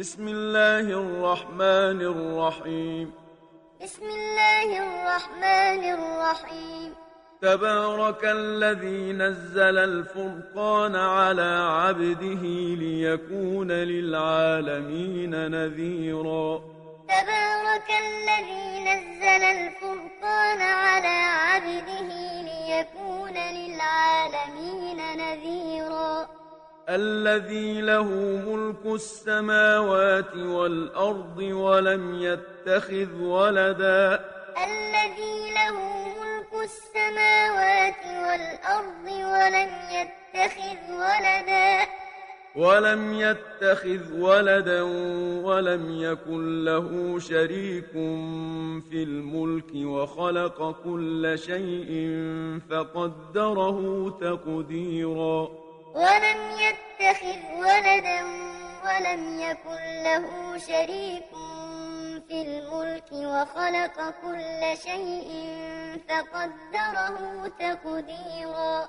بسم الله الرحمن الرحيم. بسم الله الرحمن الرحيم. تبارك الذي نزل الفرقان على عبده ليكون للعالمين نذيرا. تبارك الذي نزل الفرقان على عبده ليكون للعالمين نذيرا. الذي له ملك السماوات والأرض ولم يتخذ ولدا. الذي له ملك السماوات والأرض ولم يتخذ ولدا. ولم يتخذ ولدا ولم يكن له شريك في الملك وخلق كل شيء فقدره تقديرا. ولم يتخذ ولدا ولم يكن له شريك في الملك وخلق كل شيء فقدره تقديرا.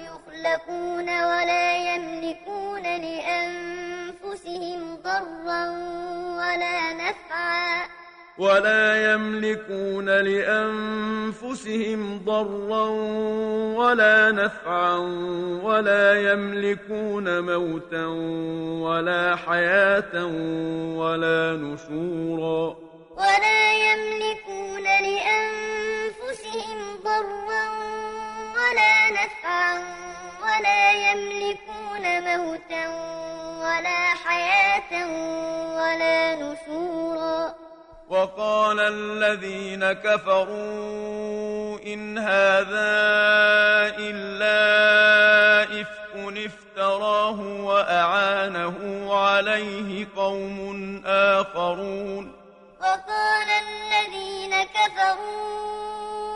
يخلقون ولا يملكون لأنفسهم ضرا ولا نفعا. ولا يملكون لأنفسهم ضرا ولا نفعا ولا يملكون موتا ولا حياة ولا نشورا. ولا يملكون لأنفسهم ضرا ولا نفعا موتا ولا حياة ولا نشورا. وقال الذين كفروا إن هذا إلا إفك افتراه وأعانه عليه قوم آخرون. وقال الذين كفروا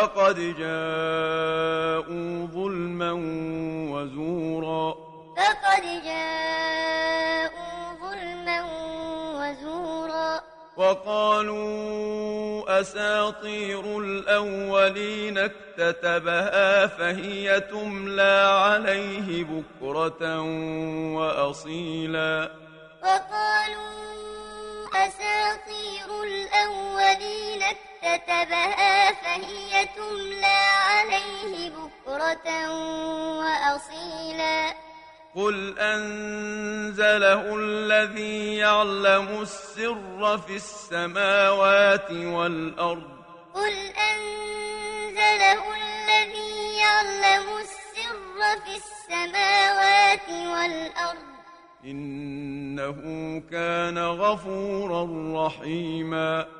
فقد جاءوا ظلما وزورا. فقد جاءوا ظلما وزورا. وقالوا أساطير الأولين اكتتبها فهي تملى عليه بكرة وأصيلا. وقالوا اكتتبها فهي تملى عليه بكرة وأصيلا. قل أنزله الذي يعلم السر في السماوات والأرض. قل أنزله الذي يعلم السر في السماوات والأرض. إنه كان غفورا رحيما.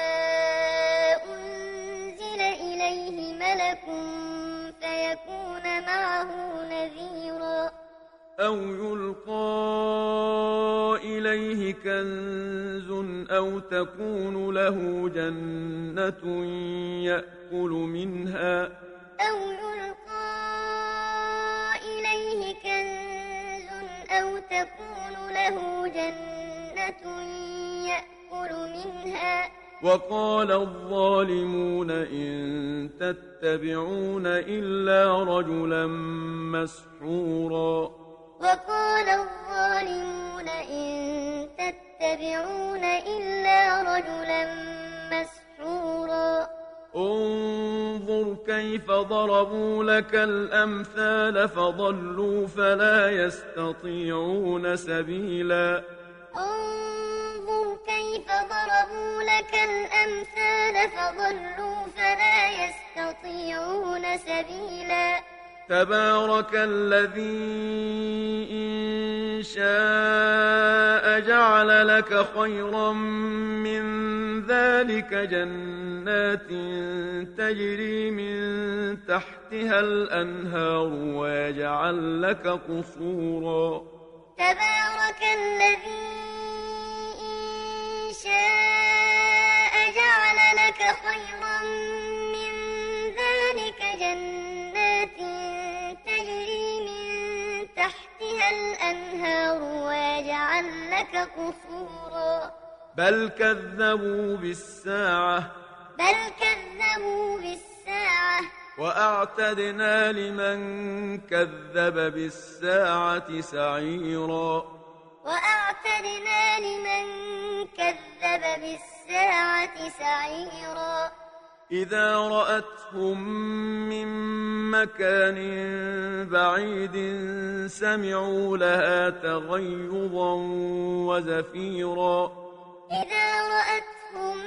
ملك فيكون معه نذيرا. أو يلقى إليه كنز أو تكون له جنة يأكل منها. أو يلقى إليه كنز أو تكون له جنة يأكل منها. وقال الظالمون إن تتبعون إلا رجلا مسحورا. وقال الظالمون إن تتبعون إلا رجلا مسحورا. انظر كيف ضربوا لك الأمثال فضلوا فلا يستطيعون سبيلا. انظر كيف ضربوا لك الأمثال فضلوا فلا يستطيعون سبيلا تبارك الذي إن شاء جعل لك خيرا من ذلك جنات تجري من تحتها الأنهار ويجعل لك قصورا تبارك الذي شاء جعل لك خيرا من ذلك جنات تجري من تحتها الأنهار ويجعل لك قصورا. بل كذبوا بالساعة. بل كذبوا بالساعة. وأعتدنا لمن كذب بالساعة سعيرا. وأعتدنا لمن كذب بالساعة سعيرا. إذا رأتهم من مكان بعيد سمعوا لها تغيظا وزفيرا. إذا رأتهم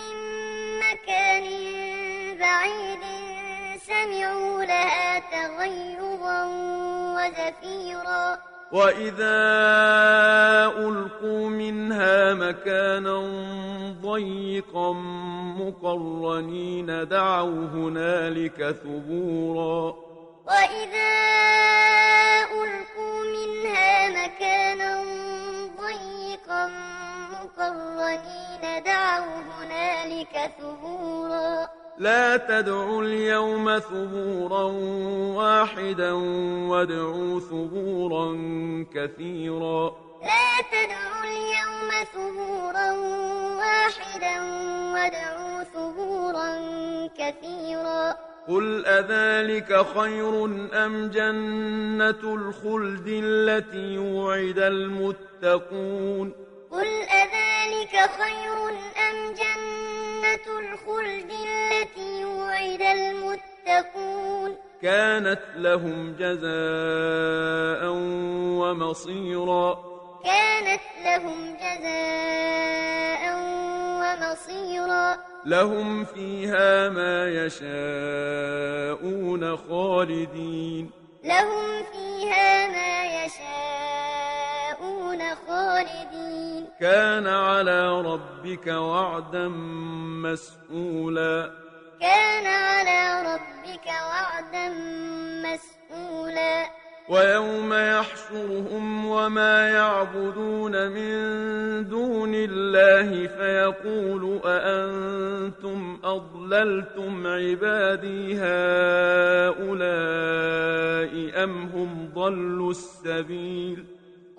من مكان بعيد سمعوا لها تغيظا وزفيرا. وإذا ألقوا منها مكانا ضيقا مقرنين دعوا هنالك ثبورا. وإذا ألقوا منها مكانا ضيقا مقرنين دعوا هنالك ثبورا. لا تدعوا اليوم ثبورا واحدا وادعوا ثبورا كثيرا. لا تدعوا اليوم ثبورا واحدا وادعوا ثبورا كثيرا. قل أذلك خير أم جنة الخلد التي وعد المتقون؟ قل أذلك خير أم جنة الخلد التي وعد المتقون. كانت لهم جزاء ومصيرا. كانت لهم جزاء ومصيرا. لهم فيها ما يشاءون خالدين. لهم فيها ما يشاءون خالدين. كان على ربك وعدا مسئولا كان على ربك وعدا مسئولا ويوم يحشرهم وما يعبدون من دون الله فيقول أأنتم أضللتم عبادي هؤلاء أم هم ضلوا السبيل؟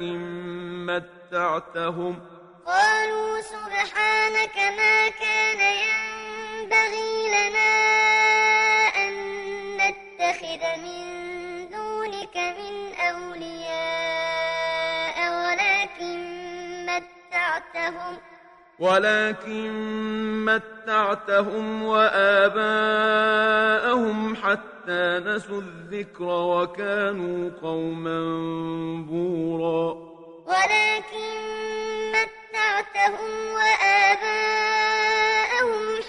ولكن متعتهم. قالوا سبحانك ما كان ينبغي لنا أن نتخذ من دونك من أولياء ولكن متعتهم. ولكن متعتهم وآباءهم حتى نسوا الذكر وكانوا قوما بورا. ولكن متعتهم وآباءهم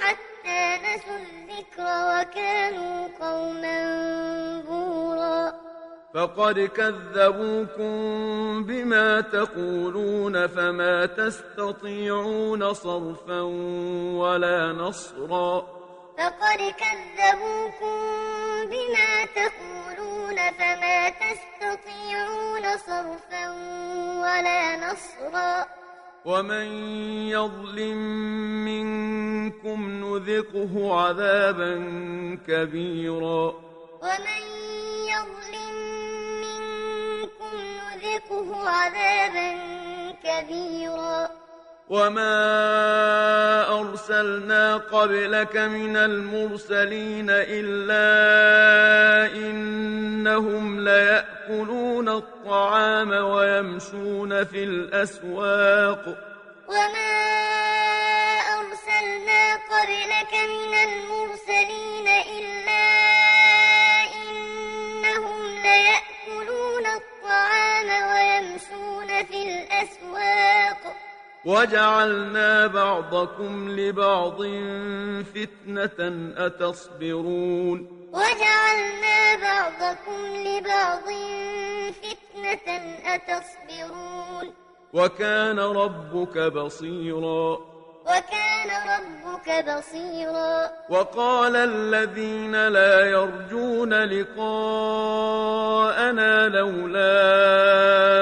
حتى نسوا الذكر وكانوا قوما بورا. فقد كذبوكم بما تقولون فما تستطيعون صرفا ولا نصرا. فقد كذبوكم بما تقولون فما تستطيعون صرفا ولا نصرا. ومن يظلم منكم نذقه عذابا كبيرا. ومن يظلم منكم نذقه عذابا كبيرا. وما أرسلنا قبلك من المرسلين إلا إنهم ليأكلون الطعام ويمشون في الأسواق وما أرسلنا قبلك من المرسلين إلا وجعلنا بعضكم لبعض فتنة أتصبرون. وجعلنا بعضكم لبعض فتنة أتصبرون. وكان ربك بصيرا. وكان ربك بصيرا. وقال الذين لا يرجون لقاءنا لولا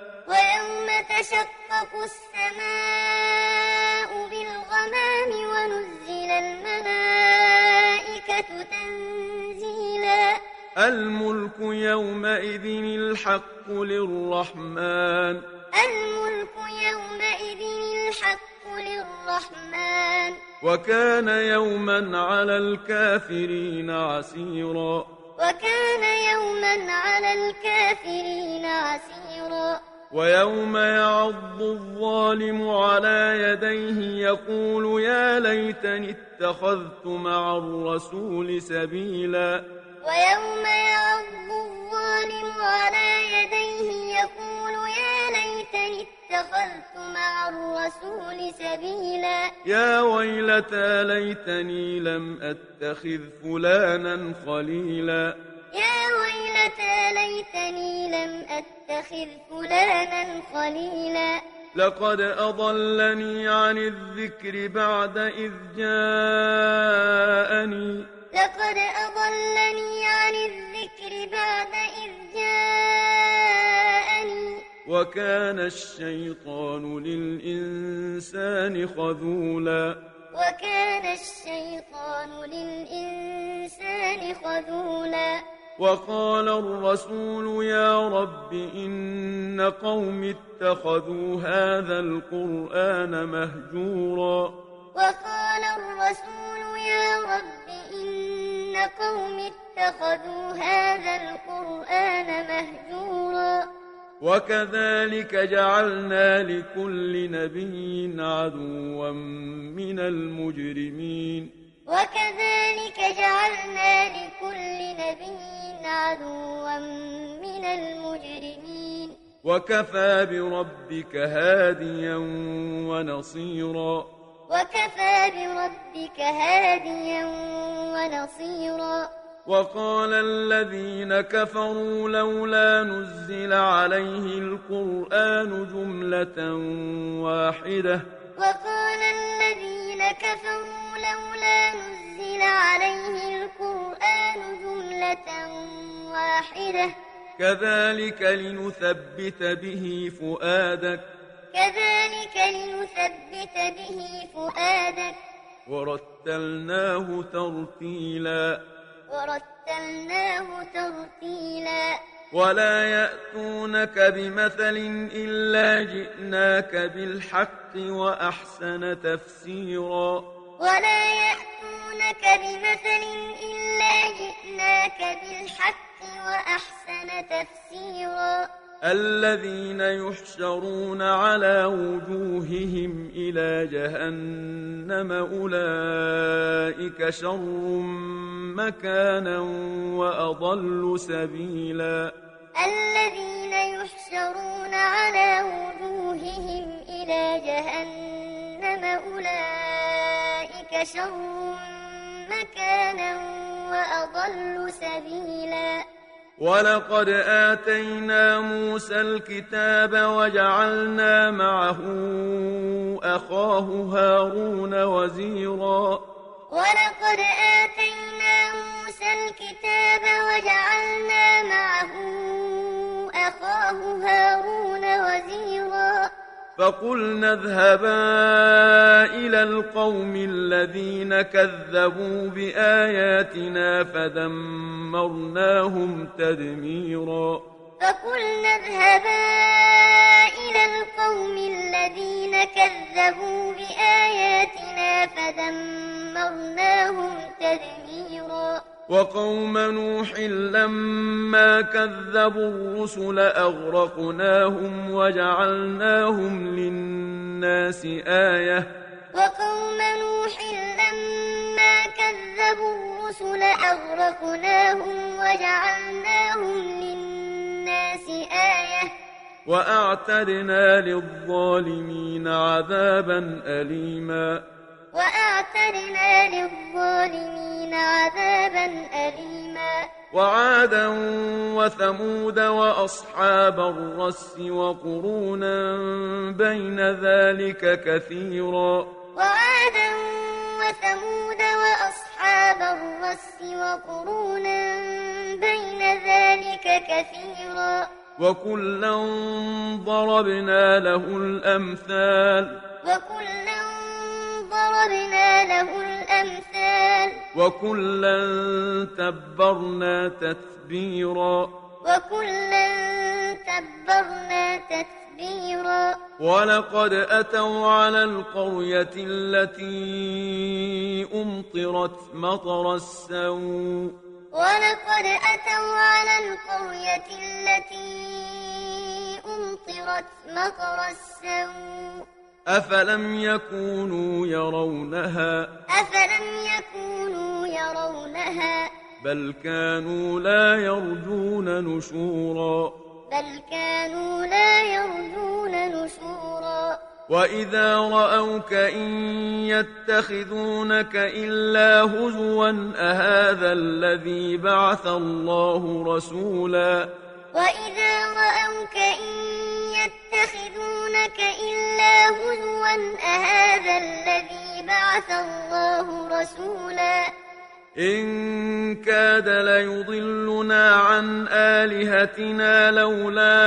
ويوم تشقق السماء بالغمام ونزل الملائكة تنزيلا. الملك يومئذ الحق للرحمن. الملك يومئذ الحق للرحمن. وكان يوما على الكافرين عسيرا. وكان يوما على الكافرين عسيرا. ويوم يعض الظالم على يديه يقول يا ليتني اتخذت مع الرسول سبيلا. ويوم يعض الظالم على يديه يقول يا ليتني اتخذت مع الرسول سبيلا. يا ويلتى ليتني لم أتخذ فلانا خليلا. يا ويلتى ليتني لم أتخذ فلانا خليلا. لقد أضلني عن الذكر بعد إذ جاءني. لقد أضلني عن الذكر بعد إذ جاءني. وكان الشيطان للإنسان خذولا. وكان الشيطان للإنسان خذولا. وقال الرسول يا رب إن قوم اتخذوا هذا القرآن مهجورا. وقال الرسول يا رب إن قوم اتخذوا هذا القرآن مهجورا. وكذلك جعلنا لكل نبي عدوا من المجرمين. وكذلك جعلنا لكل نبي عدوا من المجرمين. وكفى بربك هاديا ونصيرا. وكفى بربك هاديا ونصيرا. وقال الذين كفروا لولا نزل عليه القرآن جملة واحدة. وقال الذين كفروا لولا نزل عليه القرآن جملة واحدة. كذلك لنثبت به فؤادك. كذلك لنثبت به فؤادك. ورتلناه ترتيلا. ورتلناه ترتيلا. ولا يأتونك بمثل إلا جئناك بالحق وأحسن تفسيرا. ولا يأتونك بمثل إلا جئناك بالحق وأحسن تفسيرا. الذين يحشرون على وجوههم إلى جهنم أولئك شر مكانا وأضل سبيلا. الذين يحشرون على وجوههم إلى جهنم أولئك شر مكانا وأضل سبيلا. ولقد آتينا موسى الكتاب وجعلنا معه أخاه هارون وزيرا. ولقد آتينا موسى الكتاب وجعلنا معه أخاه هارون وزيرا. فقلنا اذهبا إلى القوم الذين كذبوا بآياتنا فدمرناهم تدميرا. فقلنا اذهبا إلى القوم الذين كذبوا بآياتنا فدمرناهم تدميرا. وقوم نوح لما كذبوا الرسل أغرقناهم وجعلناهم للناس آية. وقوم نوح لما كذبوا الرسل أغرقناهم وجعلناهم للناس آية. وأعتدنا للظالمين عذابا أليما. وأعتدنا للظالمين عذابا أليما. وعادا وثمود وأصحاب الرس وقرونا بين ذلك كثيرا. وعادا وثمود وأصحاب الرس وقرونا بين ذلك كثيرا. وكلا ضربنا له الأمثال. وكلا ضربنا له الأمثال. وكلا تبرنا تتبيرا. وكلا تبرنا تتبيرا. ولقد أتوا على القرية التي أمطرت مطر السوء. ولقد أتوا على القرية التي أمطرت مطر السوء. أفلم يكونوا يرونها؟ أفلم يكونوا يرونها؟ بل كانوا لا يرجون نشورا. بل كانوا لا يرجون نشورا. وإذا رأوك إن يتخذونك إلا هزوا أهذا الذي بعث الله رسولا؟ وإذا رأوك إن يتخذونك إلا هزوا أهذا الذي بعث الله رسولا إن كاد ليضلنا عن آلهتنا لولا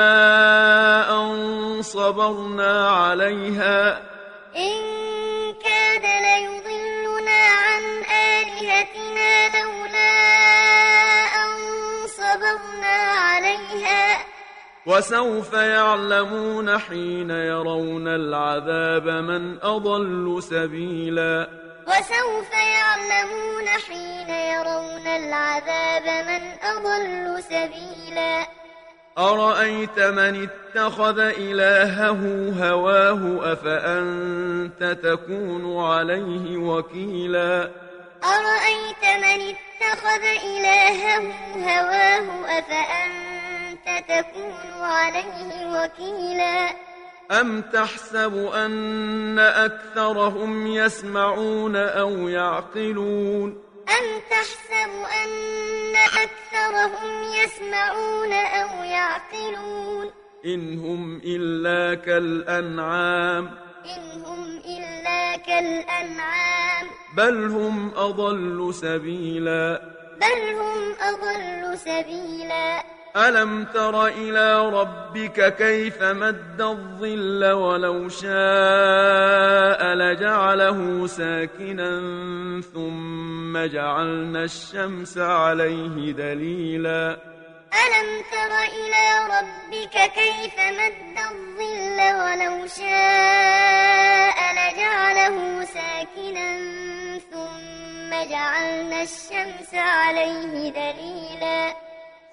أن صبرنا عليها إن وسوف يعلمون حين يرون العذاب من أضل سبيلا. وسوف يعلمون حين يرون العذاب من أضل سبيلا. أرأيت من اتخذ إلهه هواه أفأنت تكون عليه وكيلا؟ أرأيت من اتخذ إلهه هواه أفأنت تكون عليه وكيلا. أم تحسب أن أكثرهم يسمعون أو يعقلون؟ أم تحسب أن أكثرهم يسمعون أو يعقلون؟ إن هم إلا كالأنعام. إن هم إلا كالأنعام. بل هم أضل سبيلا. بل هم أضل سبيلا. ألم تر إلى ربك كيف مد الظل ولو شاء لجعله ساكنا ثم جعلنا الشمس عليه دليلا. ألم تر إلى ربك كيف مد الظل ولو شاء لجعله ساكنا ثم جعلنا الشمس عليه دليلا.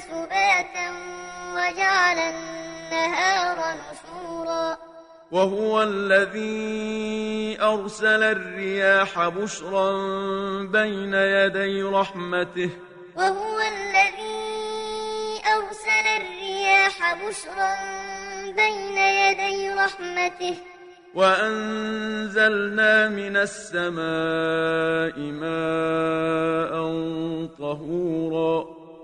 سباتا وجعل النهار نشورا. وهو الذي أرسل الرياح بشرا بين يدي رحمته. وهو الذي أرسل الرياح بشرا بين يدي رحمته. وأنزلنا من السماء ماء طهورا.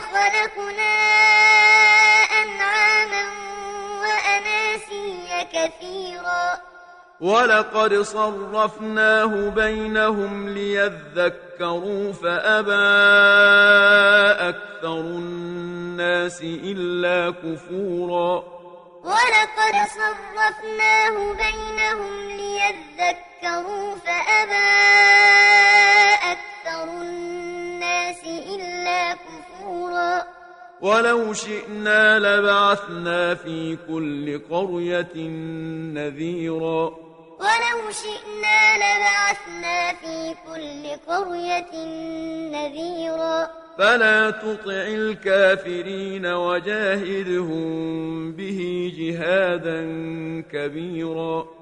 خلقنا أنعاما وأناسيا كثيرا. ولقد صرفناه بينهم ليذكروا فأبى أكثر الناس إلا كفورا. ولقد صرفناه بينهم ليذكروا فأبى أكثر الناس إلا كفورا. ولو شئنا لبعثنا في كل قرية نذيرا. ولو شئنا لبعثنا في كل قرية نذيرا. فلا تطع الكافرين وجاهدهم به جهادا كبيرا.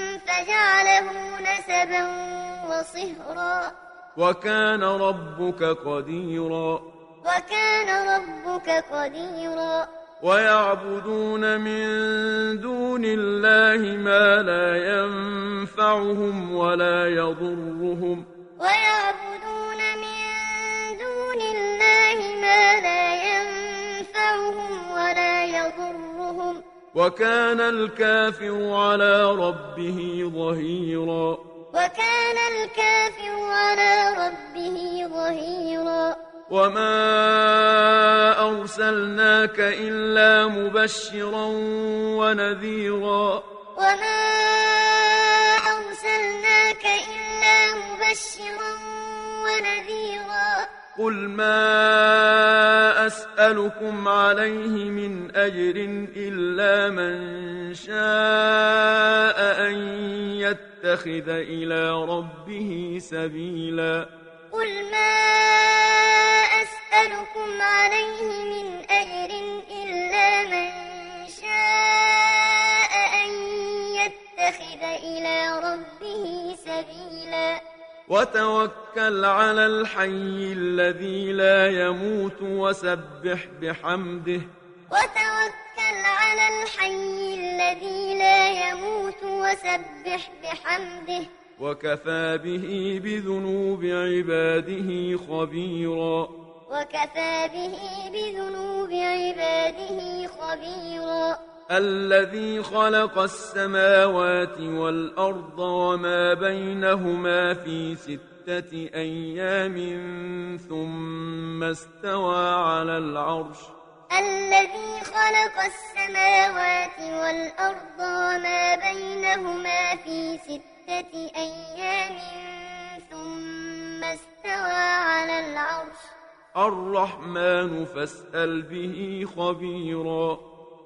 فجعله نسبا وصهرا. وكان ربك قديرا. وكان ربك قديرا. ويعبدون من دون الله ما لا ينفعهم ولا يضرهم. ويعبدون من دون الله ما لا ينفعهم ولا يضرهم. وكان الكافر على ربه ظهيرا. وكان الكافر على ربه ظهيرا. وما أرسلناك إلا مبشرا ونذيرا. وما أرسلناك إلا مبشرا ونذيرا. قل ما أسألكم عليه من أجر إلا من شاء أن يتخذ إلى ربه سبيلا. قل ما أسألكم عليه من أجر إلا من شاء أن يتخذ إلى ربه سبيلا. وتوكل على الحي الذي لا يموت وسبح بحمده. وتوكل على الحي الذي لا يموت وسبح بحمده. وكفى به بذنوب عباده خبيرا. وكفى به بذنوب عباده خبيرا. الذي خلق السماوات والأرض وما بينهما في ستة أيام ثم استوى على العرش. الذي خلق السماوات والأرض وما بينهما في ستة أيام ثم استوى على العرش. الرحمن فاسأل به خبيرا.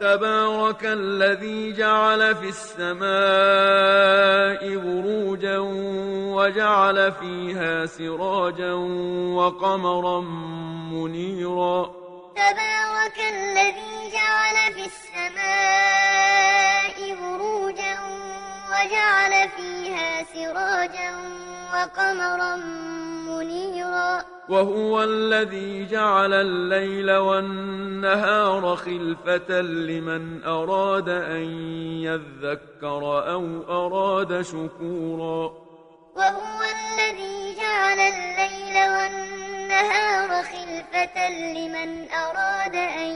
تبارك الذي جعل في السماء بروجا وجعل فيها سراجا وقمرا منيرا. تبارك الذي جعل في السماء بروجا وجعل فيها سراجا وقمرا منيرا وهو الذي جعل الليل والنهار خلفة لمن أراد أن يذكر أو أراد شكورا. وهو الذي جعل الليل والنهار خلفة لمن أراد أن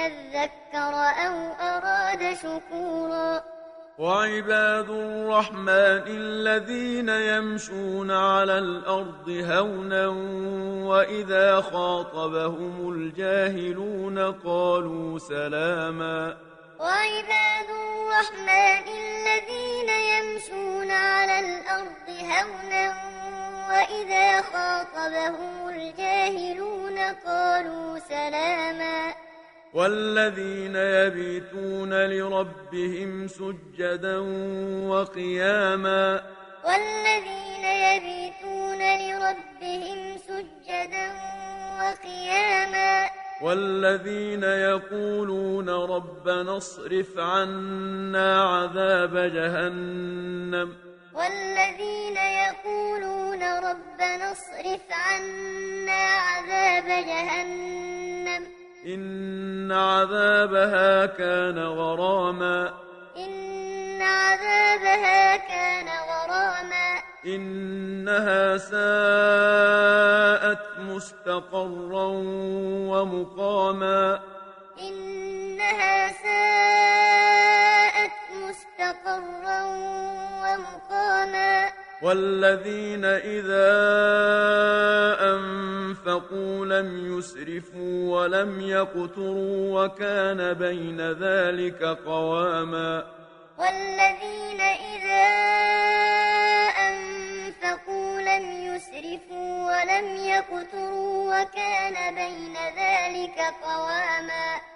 يذكر أو أراد شكورا. وعباد الرحمن الذين يمشون على الأرض هونا وإذا خاطبهم الجاهلون قالوا سلاما. وعباد الرحمن الذين يمشون على الأرض هونا وإذا خاطبهم الجاهلون قالوا سلاما. والذين يبيتون لربهم سجدا وقياما والذين يبيتون لربهم سجدا وقياما والذين يقولون ربنا اصرف عنا عذاب جهنم والذين يقولون ربنا اصرف عنا عذاب جهنم إن عذابها كان غراما. إن عذابها كان غراما. إنها ساءت مستقرا ومقاما. إنها ساءت مستقرا ومقاما. والذين إذا أنفقوا لم يسرفوا ولم يقتروا وكان بين ذلك قواما. والذين إذا أنفقوا لم يسرفوا ولم يقتروا وكان بين ذلك قواما.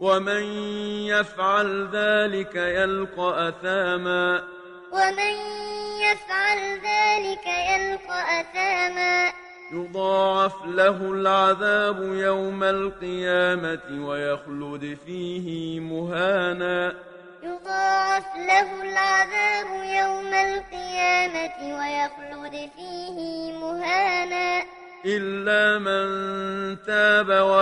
ومن يفعل ذلك يلقى أثاما. ومن يفعل ذلك يلقى أثاما. يضاعف له العذاب يوم القيامة ويخلد فيه مهانا. يضاعف له العذاب يوم القيامة ويخلد فيه مهانا. إلا من تاب عملا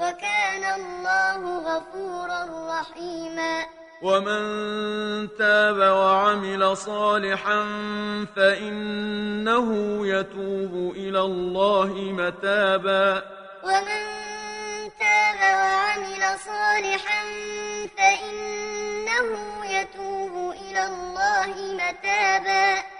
وكان الله غفورا رحيما. ومن تاب وعمل صالحا فإنه يتوب إلى الله متابا. ومن تاب وعمل صالحا فإنه يتوب إلى الله متابا.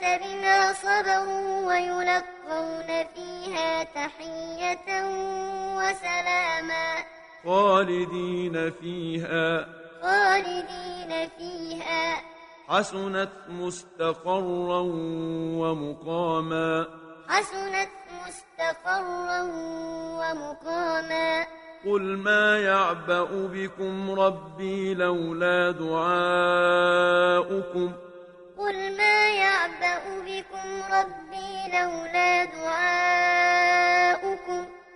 بما صبروا ويلقون فيها تحية وسلاما خالدين فيها خالدين فيها حسنت مستقرا ومقاما حسنت مستقرا ومقاما قل ما يعبأ بكم ربي لولا دعاؤكم قل ما يعبأ بكم ربي لولا دعاؤكم.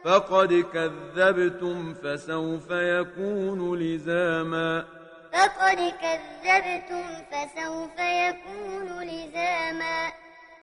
فقد كذبتم فسوف يكون لزاما. فقد كذبتم فسوف يكون لزاما.